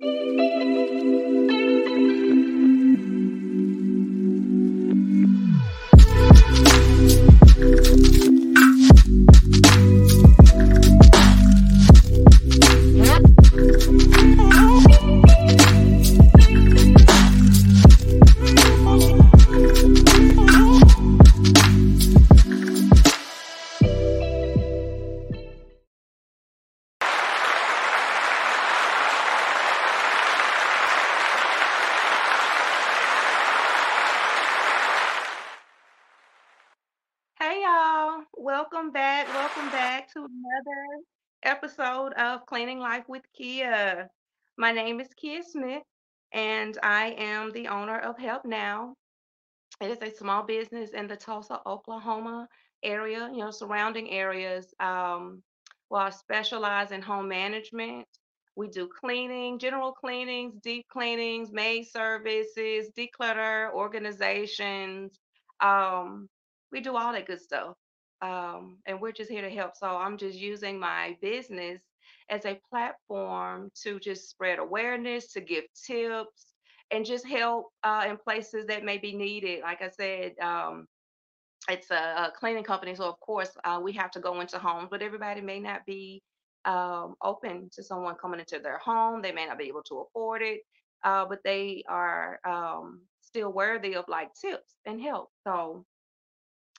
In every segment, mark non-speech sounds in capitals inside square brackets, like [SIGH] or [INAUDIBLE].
Hey episode of Kleaning Life with Kia. My name is Kia Smith, and I am the owner of Help Now. It is a small business in the Tulsa, Oklahoma area, you know, surrounding areas. Um, well, I specialize in home management. We do cleaning, general cleanings, deep cleanings, maid services, declutter, organizations. Um, we do all that good stuff. Um, and we're just here to help. So I'm just using my business as a platform to just spread awareness, to give tips, and just help uh, in places that may be needed. Like I said, um, it's a, a cleaning company, so of course uh, we have to go into homes, but everybody may not be um, open to someone coming into their home. They may not be able to afford it, uh, but they are um, still worthy of like tips and help. So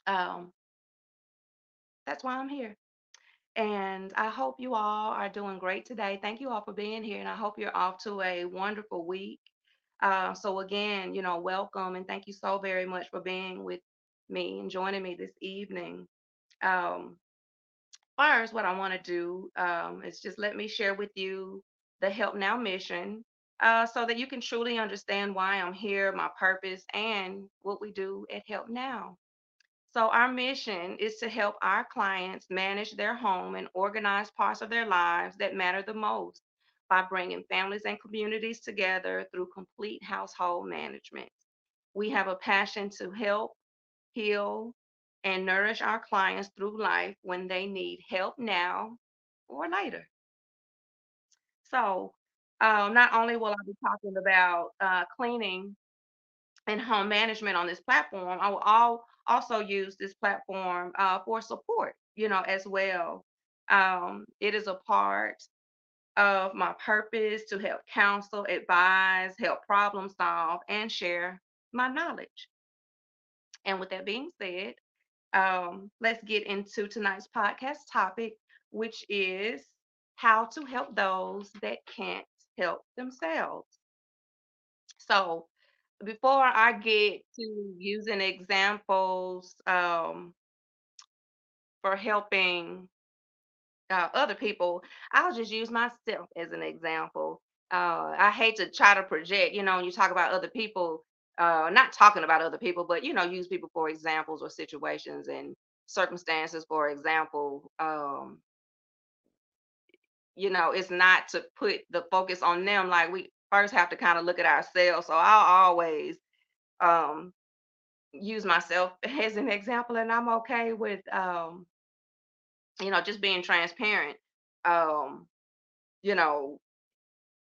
um, that's why I'm here. And I hope you all are doing great today. Thank you all for being here, and I hope you're off to a wonderful week. Uh, so again, you know, welcome and thank you so very much for being with me and joining me this evening. Um, first, what I want to do um, is just let me share with you the Help Now mission uh, so that you can truly understand why I'm here, my purpose, and what we do at Help Now. So, our mission is to help our clients manage their home and organize parts of their lives that matter the most by bringing families and communities together through complete household management. We have a passion to help, heal, and nourish our clients through life when they need help now or later. So, um, not only will I be talking about uh, cleaning and home management on this platform, I will all, also use this platform uh, for support, you know, as well. Um, it is a part of my purpose to help counsel, advise, help problem solve, and share my knowledge. And with that being said, um, let's get into tonight's podcast topic, which is how to help those that can't help themselves. So, before I get to using examples um, for helping uh, other people, I'll just use myself as an example. Uh, I hate to try to project, you know, when you talk about other people, uh, not talking about other people, but, you know, use people for examples or situations and circumstances, for example. Um, you know, it's not to put the focus on them. Like we first have to kind of look at ourselves. So I'll always um, use myself [LAUGHS] as an example, and I'm okay with, um, you know, just being transparent. Um, you know,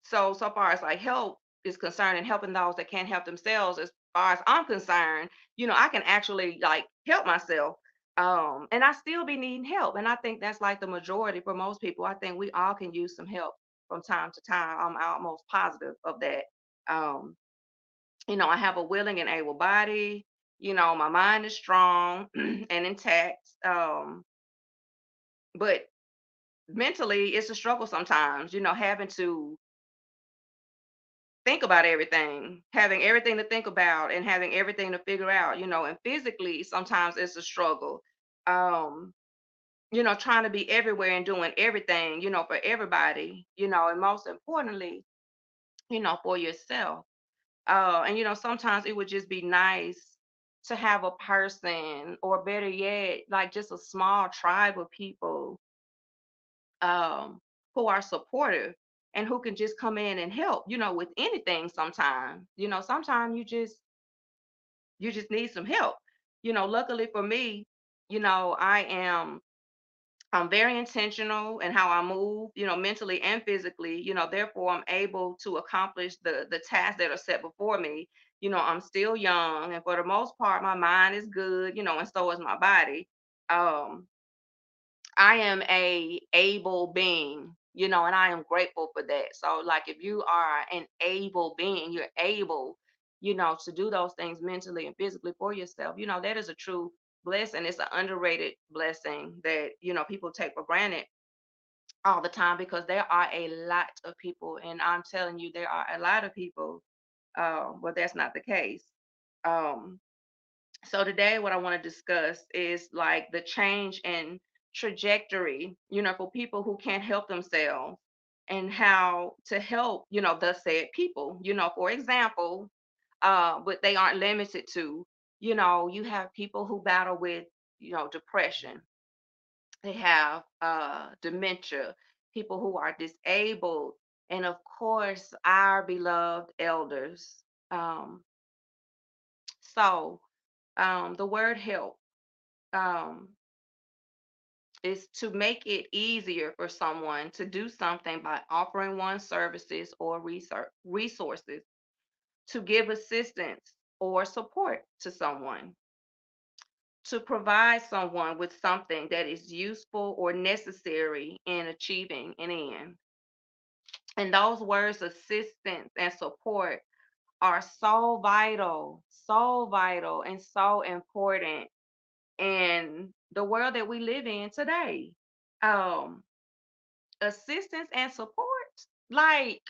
so so far as like help is concerned and helping those that can't help themselves, as far as I'm concerned, you know, I can actually like help myself. Um, and I still be needing help. And I think that's like the majority for most people. I think we all can use some help from time to time. I'm almost positive of that. Um, you know, I have a willing and able body. You know, my mind is strong [CLEARS THROAT] and intact. Um, but mentally, it's a struggle sometimes, you know, having to think about everything, having everything to think about and having everything to figure out, you know, and physically sometimes it's a struggle. Um, you know, trying to be everywhere and doing everything, you know, for everybody, you know, and most importantly, you know, for yourself. Uh, and you know, sometimes it would just be nice to have a person, or better yet, like just a small tribe of people um, who are supportive and who can just come in and help, you know, with anything sometimes. You know, sometimes you just you just need some help. You know, luckily for me, you know, I am I'm very intentional in how I move, you know, mentally and physically, you know, therefore I'm able to accomplish the the tasks that are set before me. You know, I'm still young and for the most part my mind is good, you know, and so is my body. Um I am a able being, you know, and I am grateful for that. So like if you are an able being, you're able, you know, to do those things mentally and physically for yourself. You know, that is a true blessing. It's an underrated blessing that, you know, people take for granted all the time because there are a lot of people and I'm telling you there are a lot of people uh, well that's not the case. Um so today what I want to discuss is like the change in trajectory, you know, for people who can't help themselves and how to help, you know, the said people. You know, for example, uh, but they aren't limited to, you know, you have people who battle with, you know, depression. They have uh dementia, people who are disabled, and of course our beloved elders. Um, so um, the word help. Um, is to make it easier for someone to do something by offering one services or research, resources to give assistance or support to someone, to provide someone with something that is useful or necessary in achieving an end. And those words, assistance and support, are so vital, so vital, and so important in the world that we live in today. Um, assistance and support, like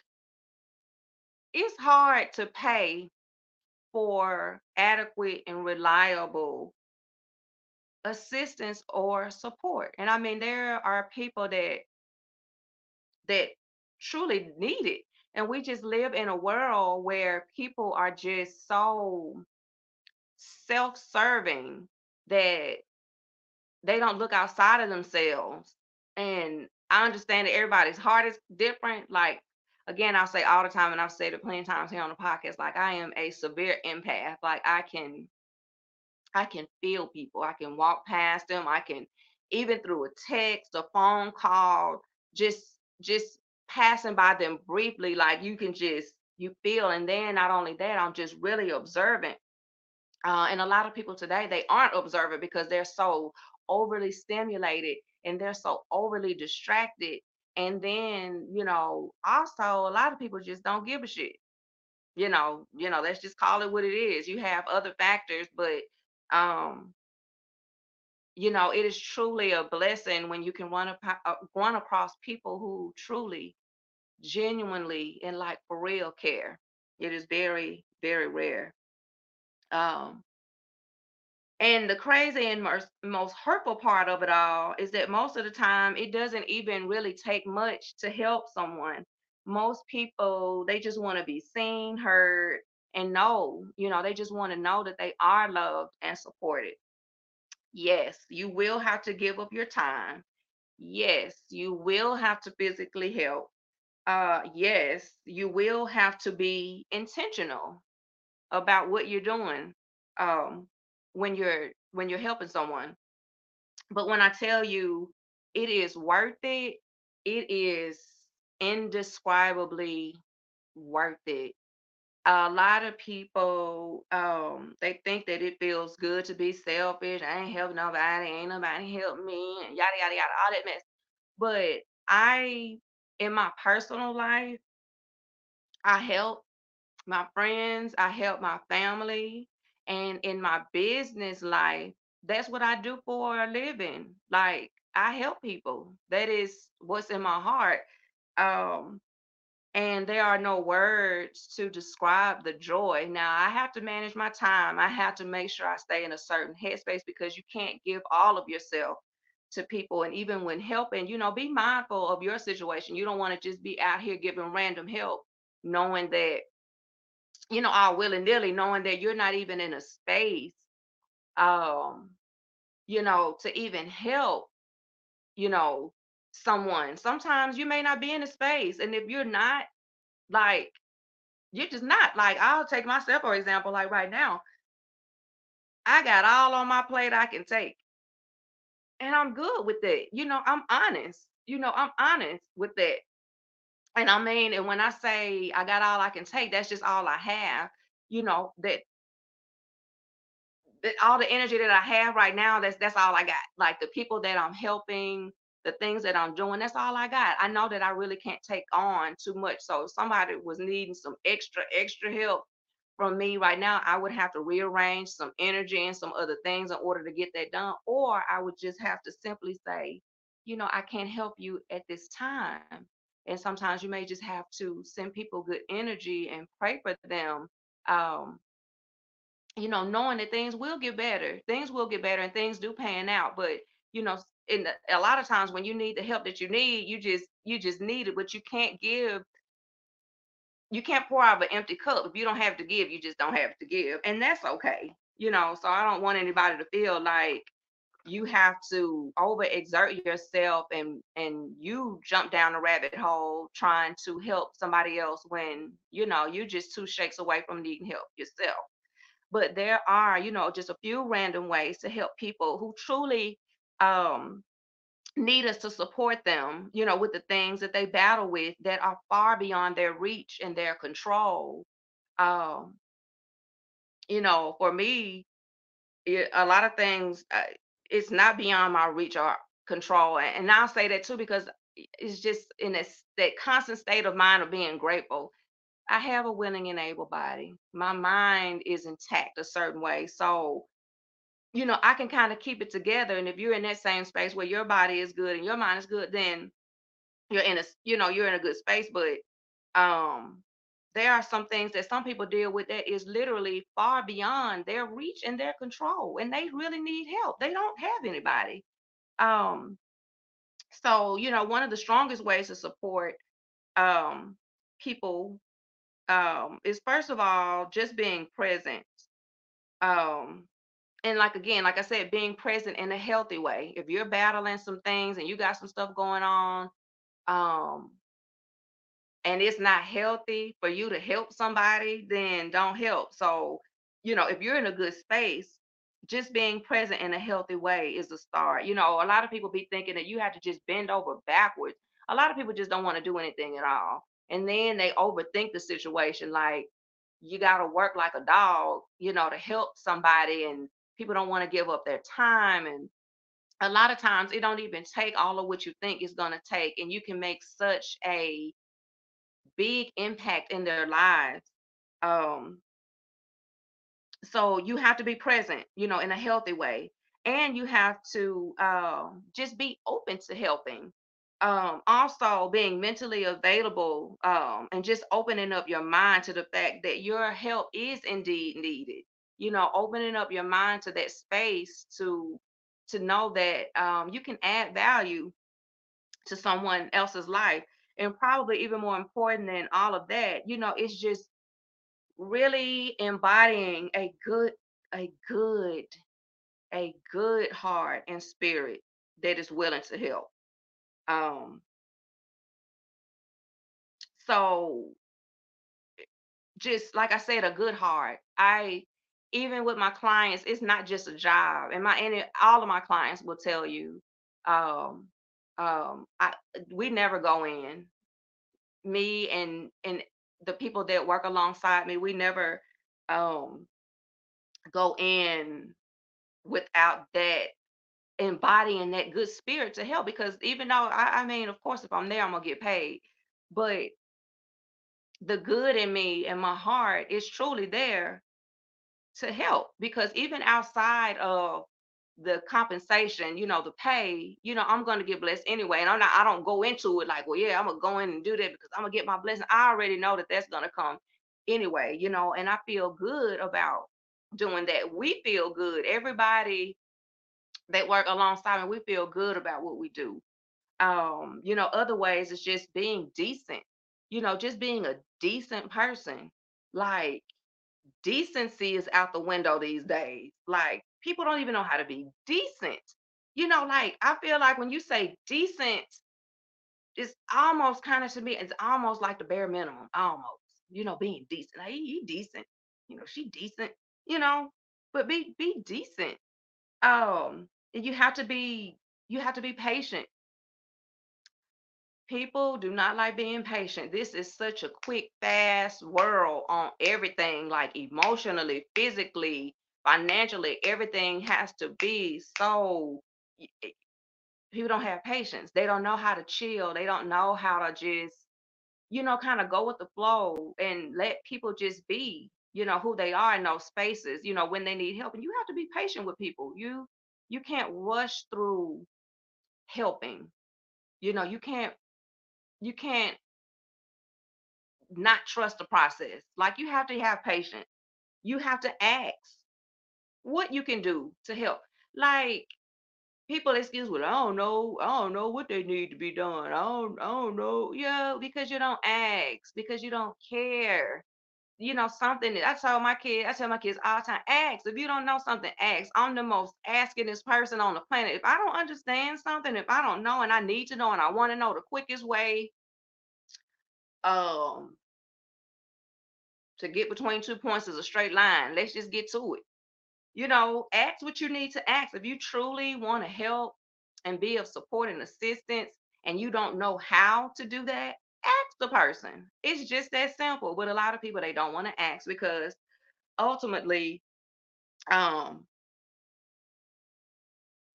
it's hard to pay for adequate and reliable assistance or support. And I mean, there are people that that truly need it. And we just live in a world where people are just so self-serving that they don't look outside of themselves. And I understand that everybody's heart is different. Like, again, I'll say all the time, and I've said it plenty of times here on the podcast, like I am a severe empath. Like I can I can feel people. I can walk past them. I can even through a text, a phone call, just just passing by them briefly, like you can just you feel. And then not only that, I'm just really observant uh, and a lot of people today, they aren't observant because they're so overly stimulated and they're so overly distracted. And then, you know, also a lot of people just don't give a shit. You know, you know, let's just call it what it is. You have other factors, but um, you know, it is truly a blessing when you can run, ap- uh, run across people who truly, genuinely, and like for real care. It is very, very rare. Um, And the crazy and most, most hurtful part of it all is that most of the time it doesn't even really take much to help someone. Most people, they just want to be seen, heard, and know, you know, they just want to know that they are loved and supported. Yes, you will have to give up your time. Yes, you will have to physically help. Uh, yes, you will have to be intentional about what you're doing um, when you're when you're helping someone. But when I tell you it is worth it, it is indescribably worth it. A lot of people um they think that it feels good to be selfish. I ain't help nobody, ain't nobody help me, and yada yada yada, all that mess. But I in my personal life, I help my friends, I help my family, and in my business life, that's what I do for a living. Like I help people. That is what's in my heart. Um, and there are no words to describe the joy. Now I have to manage my time. I have to make sure I stay in a certain headspace because you can't give all of yourself to people. And even when helping, you know, be mindful of your situation. You don't want to just be out here giving random help, knowing that you know, all willy-nilly, knowing that you're not even in a space, um, you know, to even help, you know, someone. Sometimes you may not be in a space. And if you're not, like, you're just not. Like, I'll take myself for example, like right now, I got all on my plate I can take. And I'm good with that. You know, I'm honest. You know, I'm honest with that. And I mean, and when I say I got all I can take, that's just all I have. You know, that all the energy that I have right now, that's that's all I got. Like the people that I'm helping, the things that I'm doing, that's all I got. I know that I really can't take on too much. So if somebody was needing some extra, extra help from me right now, I would have to rearrange some energy and some other things in order to get that done. Or I would just have to simply say, you know, I can't help you at this time. And sometimes you may just have to send people good energy and pray for them. Um, you know, knowing that things will get better, things will get better and things do pan out. But, you know, in the, a lot of times when you need the help that you need, you just you just need it, but you can't give, you can't pour out of an empty cup. If you don't have to give, you just don't have to give. And that's okay. You know, so I don't want anybody to feel like you have to overexert yourself and and you jump down a rabbit hole trying to help somebody else when you know you're just two shakes away from needing help yourself but there are, you know, just a few random ways to help people who truly um, need us to support them, you know, with the things that they battle with that are far beyond their reach and their control. Um, you know, for me, a lot of things, uh, it's not beyond my reach or control. And, I'll say that too, because it's just in this, that constant state of mind of being grateful I have a willing and able body. My mind is intact a certain way. So, you know, I can kind of keep it together. And if you're in that same space where your body is good and your mind is good, then you're in a, you know, you're in a good space. But um there are some things that some people deal with that is literally far beyond their reach and their control. And they really need help. They don't have anybody. Um, so, you know, one of the strongest ways to support um people um is first of all just being present um and like again like i said being present in a healthy way if you're battling some things and you got some stuff going on um and it's not healthy for you to help somebody then don't help. So you know if you're in a good space just being present in a healthy way is a start. You know a lot of people be thinking that you have to just bend over backwards. A lot of people just don't want to do anything at all and then they overthink the situation like you got to work like a dog you know to help somebody and people don't want to give up their time and a lot of times it don't even take all of what you think it's going to take and you can make such a big impact in their lives um so you have to be present you know in a healthy way and you have to um, just be open to helping um also being mentally available um and just opening up your mind to the fact that your help is indeed needed you know opening up your mind to that space to to know that um you can add value to someone else's life and probably even more important than all of that you know it's just really embodying a good a good a good heart and spirit that is willing to help um so just like I said, a good heart. I even with my clients, it's not just a job. And my it- all of my clients will tell you, um, um, I we never go in. Me and and the people that work alongside me, we never um go in without that embodying that good spirit to help. Because even though I, I mean, of course, if I'm there, I'm gonna get paid. But the good in me and my heart is truly there to help because even outside of the compensation, you know, the pay, you know, I'm to get blessed anyway. And I'm not, I don't go into it like, well, yeah, I'm to go in and do that because I'm to get my blessing. I already know that that's to come anyway, you know, and I feel good about doing that. We feel good. Everybody that work alongside me, we feel good about what we do. Um, you know, other ways is just being decent, you know, just being a decent person. Like, decency is out the window these days. Like people don't even know how to be decent. You know, like I feel like when you say decent, it's almost kind of to me, it's almost like the bare minimum, almost. You know, being decent. Hey, he decent. You know, she decent. You know, but be be decent. Um, and you have to be. You have to be patient. People do not like being patient. This is such a quick, fast world on everything, like emotionally, physically, financially. Everything has to be so. y- eh, People don't have patience. They don't know how to chill. They don't know how to just, you know, kind of go with the flow and let people just be, you know, who they are in those spaces, you know, when they need help. And you have to be patient with people. You you can't rush through helping. You know, you can't you can't not trust the process. Like you have to have patience. You have to ask what you can do to help. Like people excuse well, I don't know, I don't know what they need to be done. I don't I don't know. Yeah, because you don't ask, because you don't care. You know, something that I tell my kids, I tell my kids all the time, ask. If you don't know something, ask. I'm the most askingest person on the planet. If I don't understand something, if I don't know and I need to know and I want to know the quickest way um to get between two points is a straight line. Let's just get to it. You know, ask what you need to ask. If you truly want to help and be of support and assistance and you don't know how to do that, ask the person. It's just that simple. But a lot of people they don't want to ask because ultimately um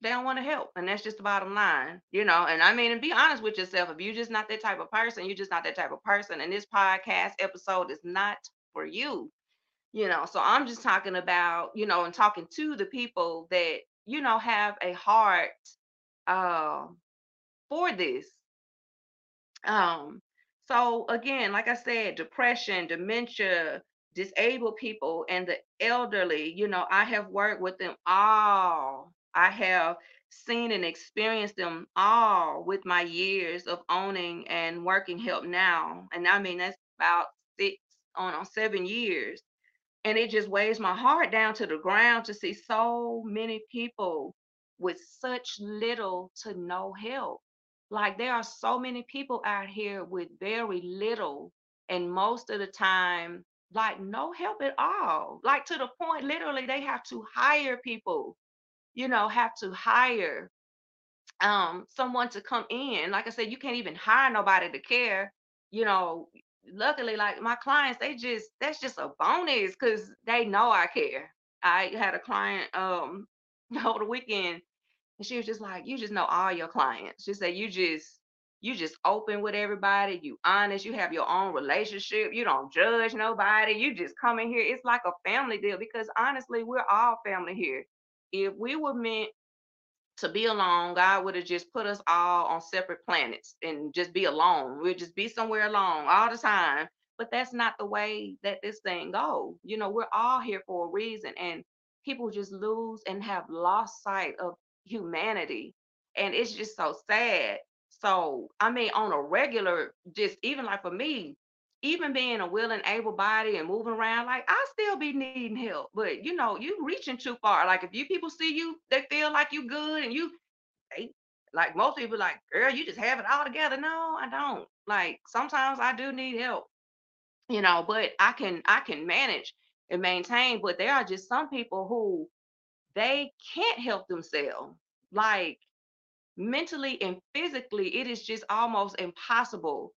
they don't want to help. And that's just the bottom line, you know. And I mean, and be honest with yourself. If you're just not that type of person, you're just not that type of person. And this podcast episode is not for you you know so i'm just talking about you know and talking to the people that you know have a heart um for this. Um so again like i said depression dementia disabled people and the elderly you know i have worked with them all. I have seen and experienced them all with my years of owning and working help now and i mean that's about six on on seven years and it just weighs my heart down to the ground to see so many people with such little to no help. Like there are so many people out here with very little, and most of the time, like no help at all. Like to the point, literally, they have to hire people, you know, have to hire um someone to come in like i said you can't even hire nobody to care you know luckily like my clients they just that's just a bonus because they know i care. I had a client um over [LAUGHS] the weekend and she was just like you just know all your clients. She said you just you just open with everybody you honest you have your own relationship you don't judge nobody you just come in here. It's like a family deal because honestly we're all family here. If we were meant to be alone, God would have just put us all on separate planets and just be alone. We'd just be somewhere alone all the time. But that's not the way that this thing goes. You know, we're all here for a reason, and people just lose and have lost sight of humanity. And it's just so sad. So, I mean, on a regular, just even like for me, even being a willing, able body and moving around, like I still be needing help. But you know, you reaching too far. Like if you people see you, they feel like you good and you they like most people like, girl, you just have it all together. No, I don't. Like sometimes I do need help, you know, but I can I can manage and maintain. But there are just some people who they can't help themselves. Like mentally and physically, it is just almost impossible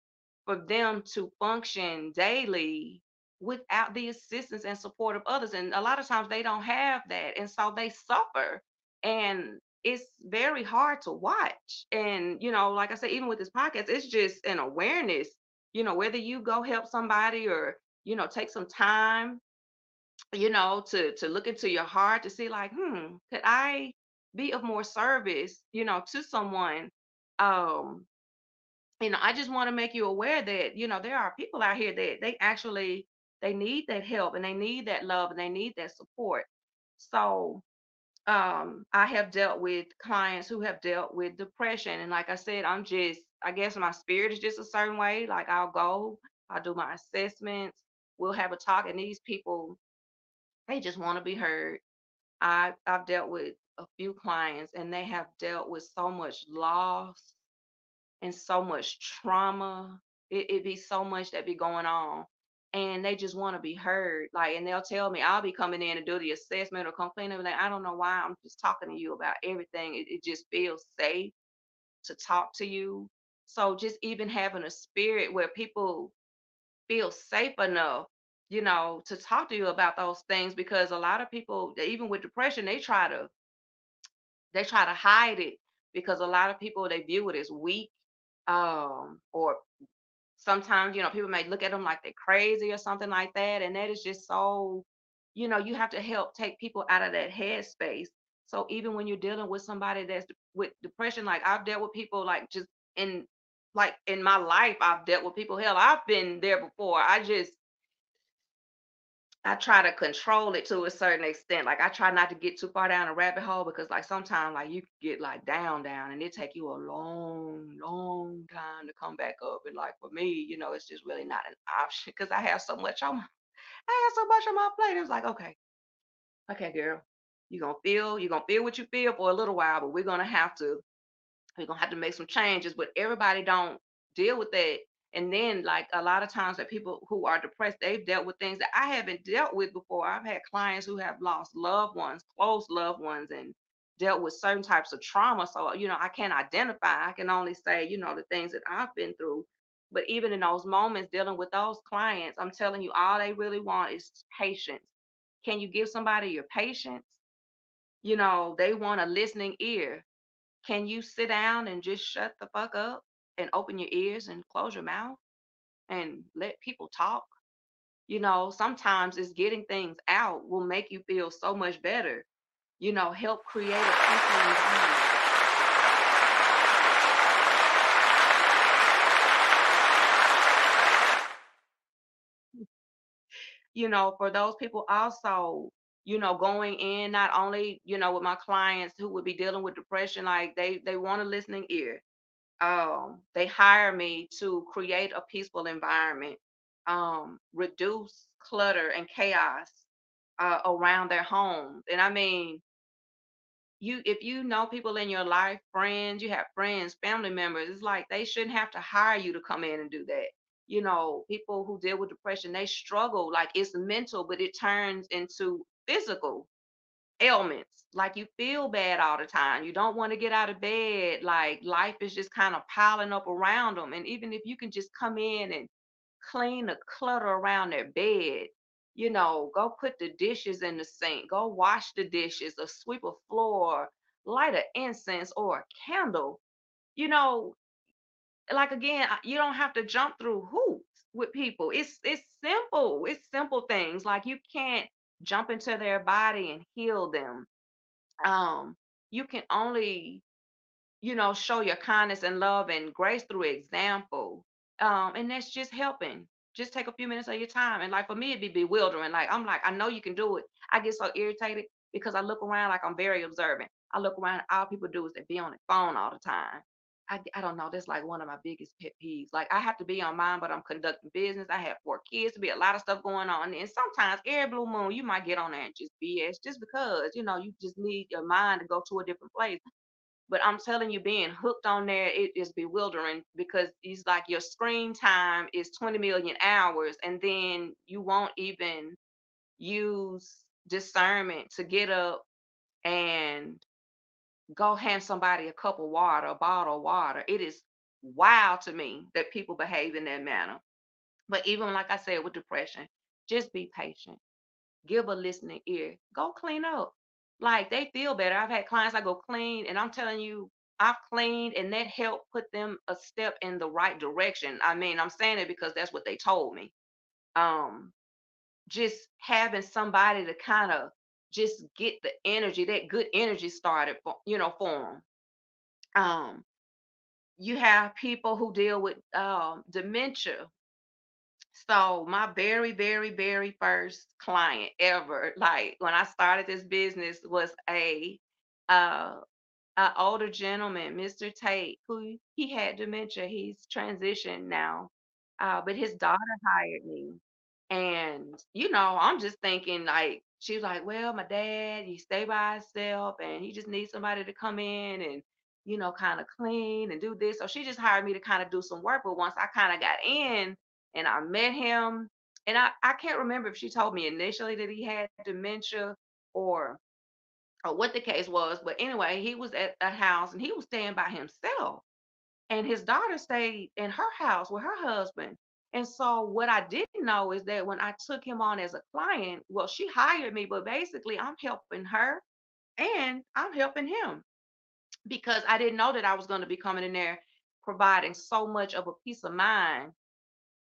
for them to function daily without the assistance and support of others. And a lot of times they don't have that. And so they suffer. And it's very hard to watch. And, you know, like I said, even with this podcast, it's just an awareness, you know, whether you go help somebody or, you know, take some time you know, to to look into your heart to see like, hmm, could I be of more service, you know, to someone? Um, you know, I just want to make you aware that, you know, there are people out here that they actually they need that help and they need that love and they need that support. So um I have dealt with clients who have dealt with depression. And like I said, I'm just I guess my spirit is just a certain way. Like I'll go, I'll do my assessments, we'll have a talk, and these people they just want to be heard. I I've dealt with a few clients and they have dealt with so much loss and so much trauma. It it be so much that be going on. and they just want to be heard. Like, and they'll tell me I'll be coming in and do the assessment or complain. Like, I don't know why I'm just talking to you about everything. It, it just feels safe to talk to you. So just even having a spirit where people feel safe enough, you know, to talk to you about those things because a lot of people, even with depression, they try to they try to hide it because a lot of people they view it as weak um or sometimes you know people may look at them like they're crazy or something like that and that is just so you know you have to help take people out of that headspace. So even when you're dealing with somebody that's with depression like i've dealt with people like just in like in my life i've dealt with people hell i've been there before i just I try to control it to a certain extent. Like I try not to get too far down a rabbit hole because like sometimes like you get like down down and it take you a long, long time to come back up. And like for me, you know, it's just really not an option because I have so much on my I have so much on my plate. It was like, okay, okay, girl, you're gonna feel, you're gonna feel what you feel for a little while, but we're gonna have to we're gonna have to make some changes. But everybody don't deal with that and then, like a lot of times, that people who are depressed, they've dealt with things that I haven't dealt with before. I've had clients who have lost loved ones, close loved ones, and dealt with certain types of trauma. So, you know, I can't identify. I can only say, you know, the things that I've been through. But even in those moments dealing with those clients, I'm telling you, all they really want is patience. Can you give somebody your patience? You know, they want a listening ear. Can you sit down and just shut the fuck up and open your ears and close your mouth and let people talk? You know, sometimes it's getting things out will make you feel so much better. You know, help create a peaceful. You know, for those people also, you know, going in not only, you know, with my clients who would be dealing with depression, like they they want a listening ear um, they hire me to create a peaceful environment, um, reduce clutter and chaos uh, around their homes. And I mean, you if you know people in your life, friends, you have friends, family members, it's like they shouldn't have to hire you to come in and do that. You know, people who deal with depression, they struggle like it's mental, but it turns into physical ailments. Like you feel bad all the time. You don't want to get out of bed. Like life is just kind of piling up around them. And even if you can just come in and clean the clutter around their bed, you know, go put the dishes in the sink, go wash the dishes, or sweep a floor, light an incense or a candle. You know, like again, you don't have to jump through hoops with people. It's it's simple. It's simple things. Like you can't jump into their body and heal them. Um, you can only, you know, show your kindness and love and grace through example. Um, and that's just helping. Just take a few minutes of your time. And like for me, it'd be bewildering. Like I'm like, I know you can do it. I get so irritated because I look around like I'm very observant. I look around, all people do is they be on the phone all the time. I, I don't know. That's like one of my biggest pet peeves. Like I have to be on mine, but I'm conducting business. I have four kids to be a lot of stuff going on. And sometimes every blue moon, you might get on there and just BS just because, you know, you just need your mind to go to a different place. But I'm telling you, being hooked on there, it is bewildering because it's like your screen time is 20 million hours, and then you won't even use discernment to get up and go hand somebody a cup of water, a bottle of water. It is wild to me that people behave in that manner. But even like I said with depression, just be patient. Give a listening ear. Go clean up. Like they feel better. I've had clients I go clean, and I'm telling you, I've cleaned, and that helped put them a step in the right direction. I mean, I'm saying it because that's what they told me. Um, just having somebody to kind of just get the energy, that good energy started for you know for them. Um, you have people who deal with um, dementia. So my very, very, very first client ever, like when I started this business, was a uh, older gentleman, Mr. Tate, who he had dementia. He's transitioned now, uh, but his daughter hired me. And, you know, I'm just thinking like she was like, "Well, my dad, he stay by himself and he just needs somebody to come in and, you know, kind of clean and do this." So she just hired me to kind of do some work. But once I kind of got in and I met him, and I, I can't remember if she told me initially that he had dementia or or what the case was, but anyway, he was at a house and he was staying by himself. And his daughter stayed in her house with her husband. And so what I didn't know is that when I took him on as a client, well, she hired me, but basically I'm helping her and I'm helping him because I didn't know that I was going to be coming in there providing so much of a peace of mind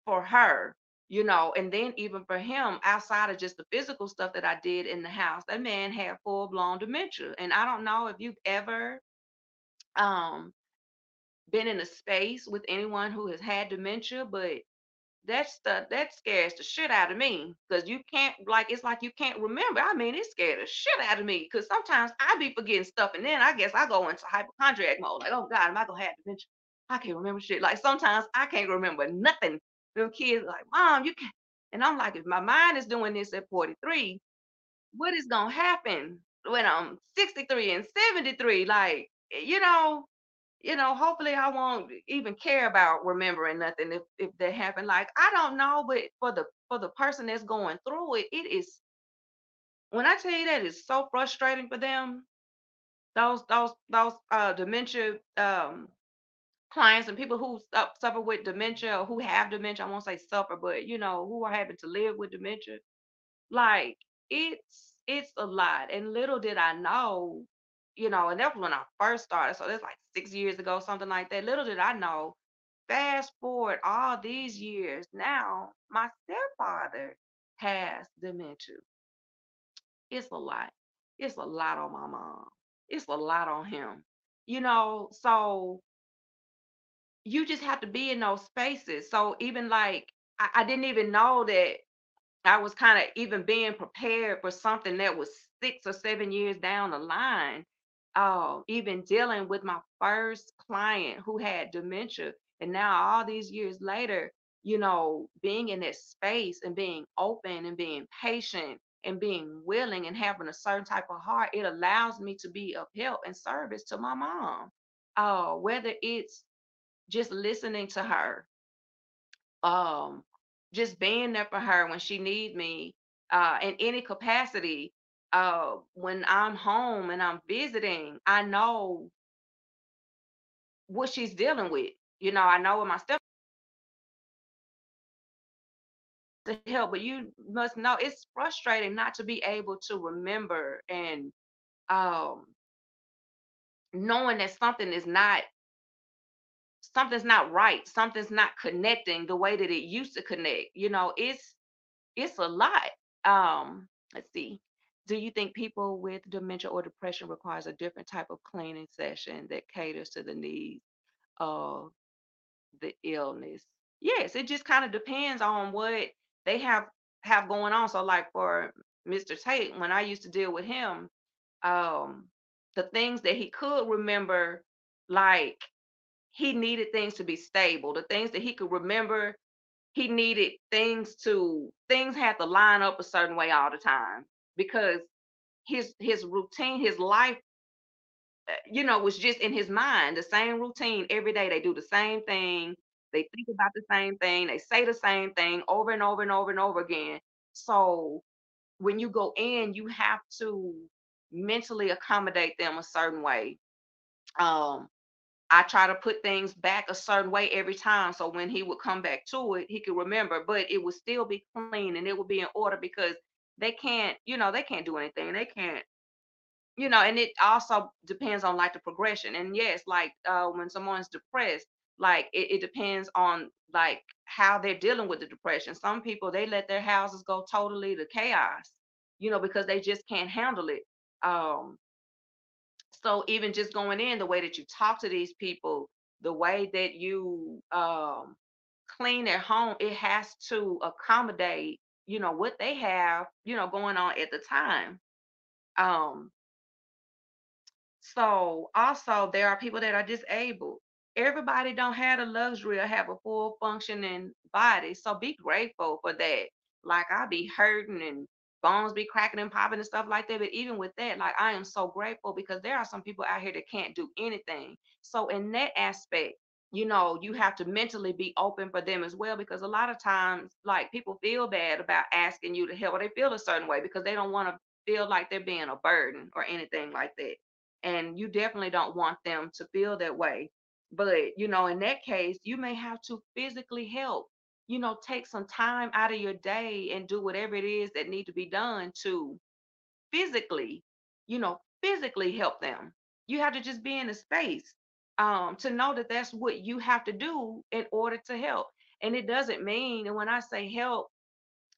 for her, you know, and then even for him, outside of just the physical stuff that I did in the house, that man had full blown dementia. And I don't know if you've ever um been in a space with anyone who has had dementia, but that's the that scares the shit out of me because you can't like it's like you can't remember. I mean, it scared the shit out of me because sometimes I be forgetting stuff and then I guess I go into hypochondriac mode. Like, oh God, am I gonna have dementia? I can't remember shit. Like sometimes I can't remember nothing. Them kids like, mom, you can't. And I'm like, if my mind is doing this at 43, what is gonna happen when I'm 63 and 73? Like, eh, you know, you know, hopefully I won't even care about remembering nothing if if that happened. Like I don't know, but for the for the person that's going through it, it is when I tell you that it's so frustrating for them. Those those those uh dementia um clients and people who su- suffer with dementia or who have dementia. I won't say suffer, but you know who are having to live with dementia. Like it's it's a lot. And little did I know you know, and that was when I first started. So that's like six years ago, something like that. Little did I know, fast forward all these years, now my stepfather has dementia. It's a lot. It's a lot on my mom. It's a lot on him. You know, so you just have to be in those spaces. So even like I, I didn't even know that I was kind of even being prepared for something that was six or seven years down the line. Uh, even dealing with my first client who had dementia. And now, all these years later, you know, being in that space and being open and being patient and being willing and having a certain type of heart, it allows me to be of help and service to my mom. Uh, whether it's just listening to her, um, just being there for her when she needs me, uh, in any capacity. Uh, when I'm home and I'm visiting, I know what she's dealing with. You know, I know what my step to help, but you must know it's frustrating not to be able to remember and um knowing that something is not something's not right, something's not connecting the way that it used to connect. You know, it's it's a lot. Um, let's see. Do you think people with dementia or depression requires a different type of cleaning session that caters to the needs of the illness? Yes, it just kind of depends on what they have have going on. So like for Mr. Tate, when I used to deal with him, um, the things that he could remember, like he needed things to be stable. The things that he could remember, he needed things to things had to line up a certain way all the time because his his routine, his life, uh, you know, was just in his mind, the same routine every day. They do the same thing. They think about the same thing. They say the same thing over and over and over and over again. So when you go in, you have to mentally accommodate them a certain way. Um, I try to put things back a certain way every time. So when he would come back to it, he could remember, but it would still be clean and it would be in order because they can't, you know, they can't do anything. They can't, you know, and it also depends on like the progression. And yes, like uh when someone's depressed, like it, it depends on like how they're dealing with the depression. Some people they let their houses go totally to chaos, you know, because they just can't handle it. Um, so even just going in, the way that you talk to these people, the way that you um, clean their home, it has to accommodate, you know, what they have, you know, going on at the time. Um, so also there are people that are disabled. Everybody don't have the luxury of have a full functioning body. So be grateful for that. Like I be hurting and bones be cracking and popping and stuff like that. But even with that, like I am so grateful because there are some people out here that can't do anything. So in that aspect, you know, you have to mentally be open for them as well because a lot of times, like people feel bad about asking you to help or they feel a certain way because they don't want to feel like they're being a burden or anything like that. And you definitely don't want them to feel that way. But, you know, in that case, you may have to physically help, you know, take some time out of your day and do whatever it is that need to be done to physically, you know, physically help them. You have to just be in a space um, to know that that's what you have to do in order to help. And it doesn't mean, and when I say help,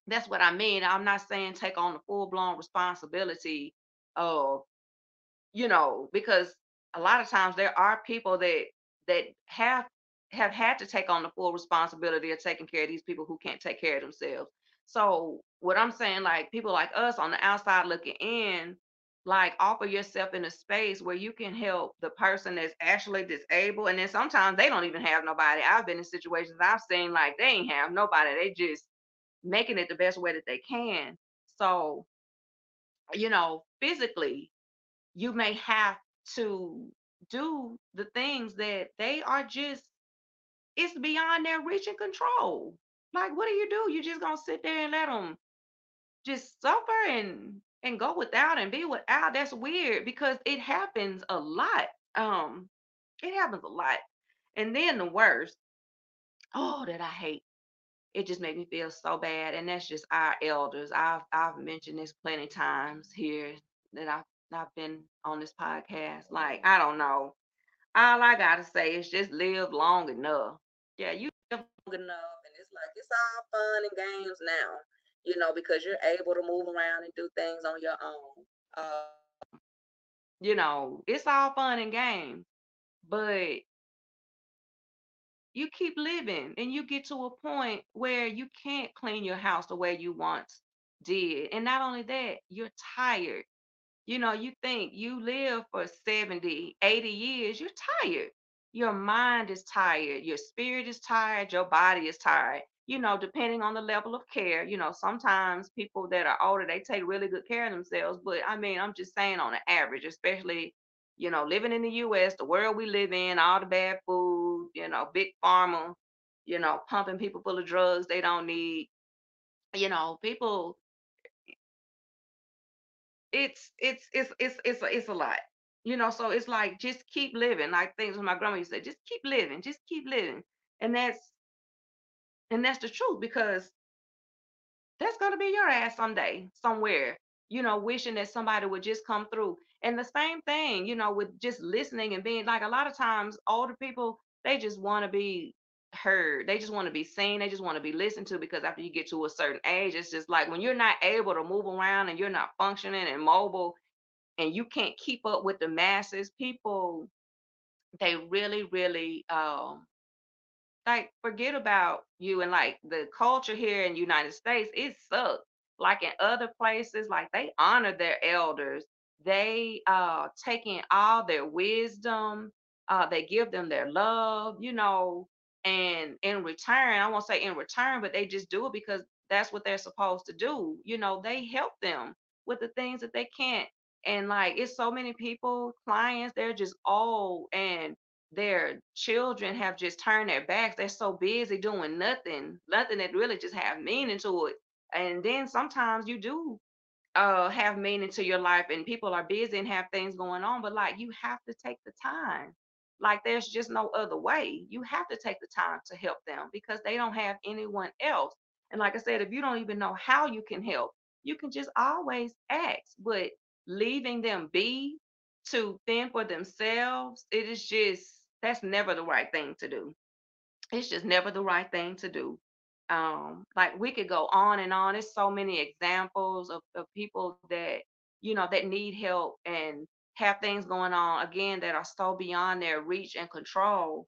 that's what I mean. I'm not saying take on the full blown responsibility of, you know, because a lot of times there are people that that have have had to take on the full responsibility of taking care of these people who can't take care of themselves. So what I'm saying, like people like us on the outside looking in, like offer yourself in a space where you can help the person that's actually disabled. And then sometimes they don't even have nobody. I've been in situations I've seen like they ain't have nobody. They just making it the best way that they can. So, you know, physically, you may have to do the things that they are just, it's beyond their reach and control. Like, what do you do? You just gonna sit there and let them just suffer and and go without and be without? That's weird because it happens a lot. Um, it happens a lot. And then the worst, oh, that I hate it just made me feel so bad. And that's just our elders. I've I've mentioned this plenty times here that I've I've been on this podcast. Like, I don't know. All I gotta say is just live long enough. Yeah, you live long enough, and it's like it's all fun and games now, you know, because you're able to move around and do things on your own. Uh, you know, it's all fun and games, but you keep living and you get to a point where you can't clean your house the way you once did. And not only that, you're tired. You know, you think you live for 70, 80 years, you're tired. Your mind is tired, your spirit is tired, your body is tired. You know, depending on the level of care, you know, sometimes people that are older, they take really good care of themselves. But I mean, I'm just saying on an average, especially you know, living in the US, the world we live in, all the bad food, you know, big pharma, you know, pumping people full of drugs they don't need. You know, people it's it's it's it's it's a, it's a lot. You know, so it's like just keep living. Like things my grandma used to say, just keep living, just keep living. And that's and that's the truth because that's gonna be your ass someday, somewhere, you know, wishing that somebody would just come through. And the same thing, you know, with just listening and being like a lot of times older people, they just want to be heard. They just want to be seen. They just want to be listened to because after you get to a certain age, it's just like when you're not able to move around and you're not functioning and mobile and you can't keep up with the masses, people they really, really um like forget about you and like the culture here in the United States, it sucks. Like in other places, like they honor their elders. They uh take in all their wisdom, uh they give them their love, you know, and in return, I won't say in return, but they just do it because that's what they're supposed to do. You know, they help them with the things that they can't. And like it's so many people, clients, they're just old and their children have just turned their backs. They're so busy doing nothing, nothing that really just have meaning to it. And then sometimes you do uh have meaning to your life and people are busy and have things going on, but like you have to take the time. Like there's just no other way. You have to take the time to help them because they don't have anyone else. And like I said, if you don't even know how you can help, you can just always ask. But leaving them be to fend for themselves, it is just that's never the right thing to do. It's just never the right thing to do. Um, like we could go on and on. There's so many examples of, of people that, you know, that need help and have things going on again that are so beyond their reach and control.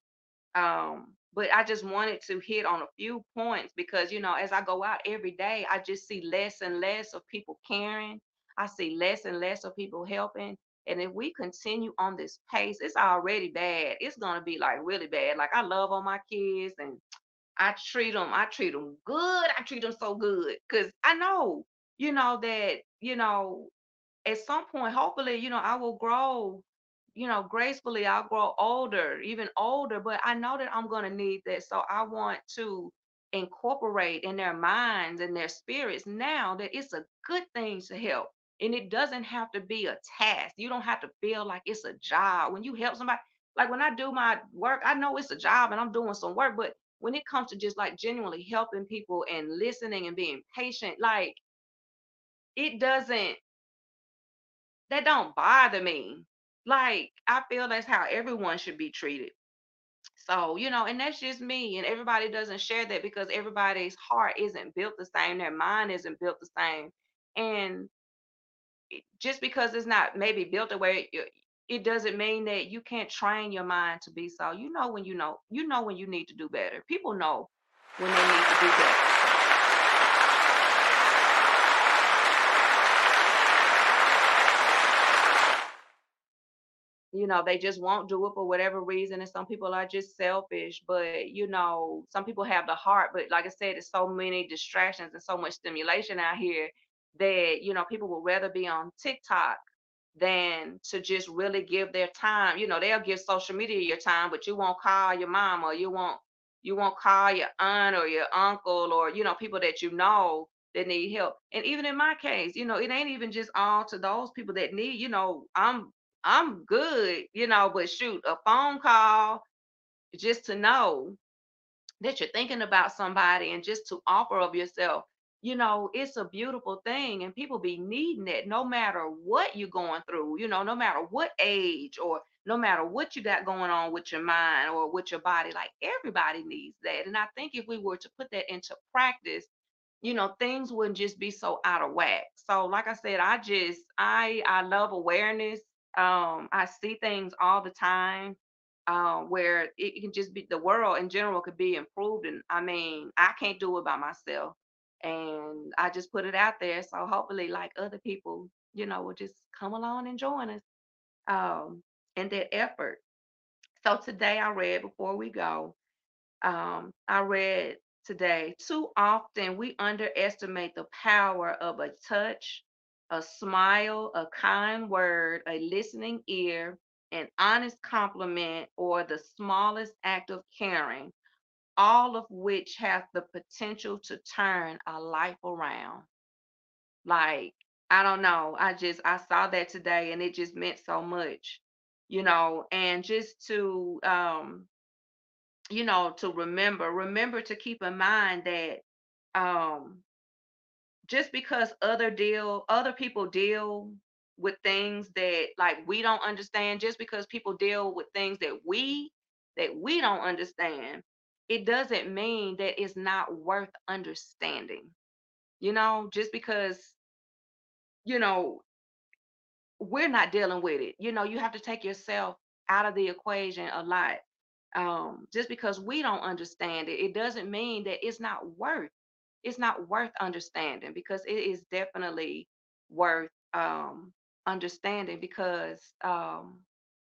Um, but I just wanted to hit on a few points because, you know, as I go out every day, I just see less and less of people caring. I see less and less of people helping. And if we continue on this pace, it's already bad. It's gonna be like really bad. Like I love all my kids and I treat them, I treat them good. I treat them so good because I know, you know, that, you know, at some point, hopefully, you know, I will grow you know, gracefully, I'll grow older, even older, but I know that I'm to need that. So I want to incorporate in their minds and their spirits now that it's a good thing to help. And it doesn't have to be a task. You don't have to feel like it's a job. When you help somebody, like when I do my work, I know it's a job and I'm doing some work, but when it comes to just like genuinely helping people and listening and being patient, like it doesn't, that don't bother me. Like I feel that's how everyone should be treated. So, you know, and that's just me. And everybody doesn't share that because everybody's heart isn't built the same, their mind isn't built the same. And just because it's not maybe built the way it, it doesn't mean that you can't train your mind to be so. You know when you know, you know when you need to do better. People know when they need to do better. you know they just won't do it for whatever reason and some people are just selfish but you know some people have the heart but like i said there's so many distractions and so much stimulation out here that you know people would rather be on tiktok than to just really give their time you know they'll give social media your time but you won't call your mom or you won't you won't call your aunt or your uncle or you know people that you know that need help. And even in my case you know it ain't even just all to those people that need you know i'm I'm good, you know, but shoot, a phone call just to know that you're thinking about somebody and just to offer of yourself, you know, it's a beautiful thing. And people be needing it no matter what you're going through, you know, no matter what age or no matter what you got going on with your mind or with your body. Like everybody needs that. And I think if we were to put that into practice, you know things wouldn't just be so out of whack so like i said i just i i love awareness um i see things all the time um where it can just be the world in general could be improved and i mean i can't do it by myself and i just put it out there so hopefully like other people you know will just come along and join us um in that effort. So today i read before we go um, I read today, too often we underestimate the power of a touch, a smile, a kind word, a listening ear, an honest compliment, or the smallest act of caring, all of which have the potential to turn a life around. Like, I don't know. I just, I saw that today and it just meant so much, you know, and just to, um, you know, to remember, remember to keep in mind that um just because other deal other people deal with things that like we don't understand, just because people deal with things that we that we don't understand, it doesn't mean that it's not worth understanding. You know, just because, you know, we're not dealing with it. You know, you have to take yourself out of the equation a lot um, just because we don't understand it, it doesn't mean that it's not worth it's not worth understanding because it is definitely worth um, understanding because um,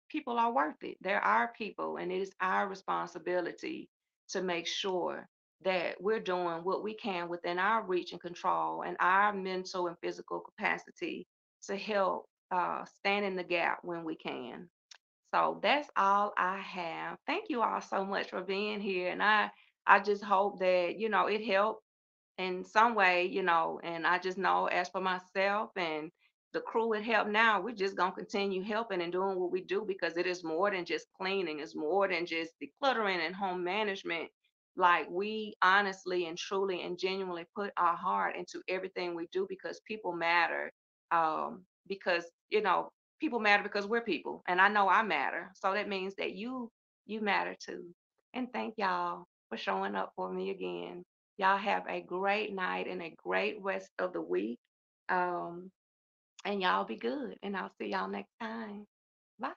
people are worth it. There are people, and it is our responsibility to make sure that we're doing what we can within our reach and control and our mental and physical capacity to help uh, stand in the gap when we can. So that's all I have. Thank you all so much for being here. And I I just hope that, you know, it helped in some way, you know, and I just know as for myself and the crew at Help Now, we're just gonna continue helping and doing what we do because it is more than just cleaning, it's more than just decluttering and home management. Like we honestly and truly and genuinely put our heart into everything we do because people matter. Um, because you know, people matter because we're people, and I know I matter. So that means that you you matter too. And thank y'all for showing up for me again. Y'all have a great night and a great rest of the week. Um, and y'all be good. And I'll see y'all next time. Bye.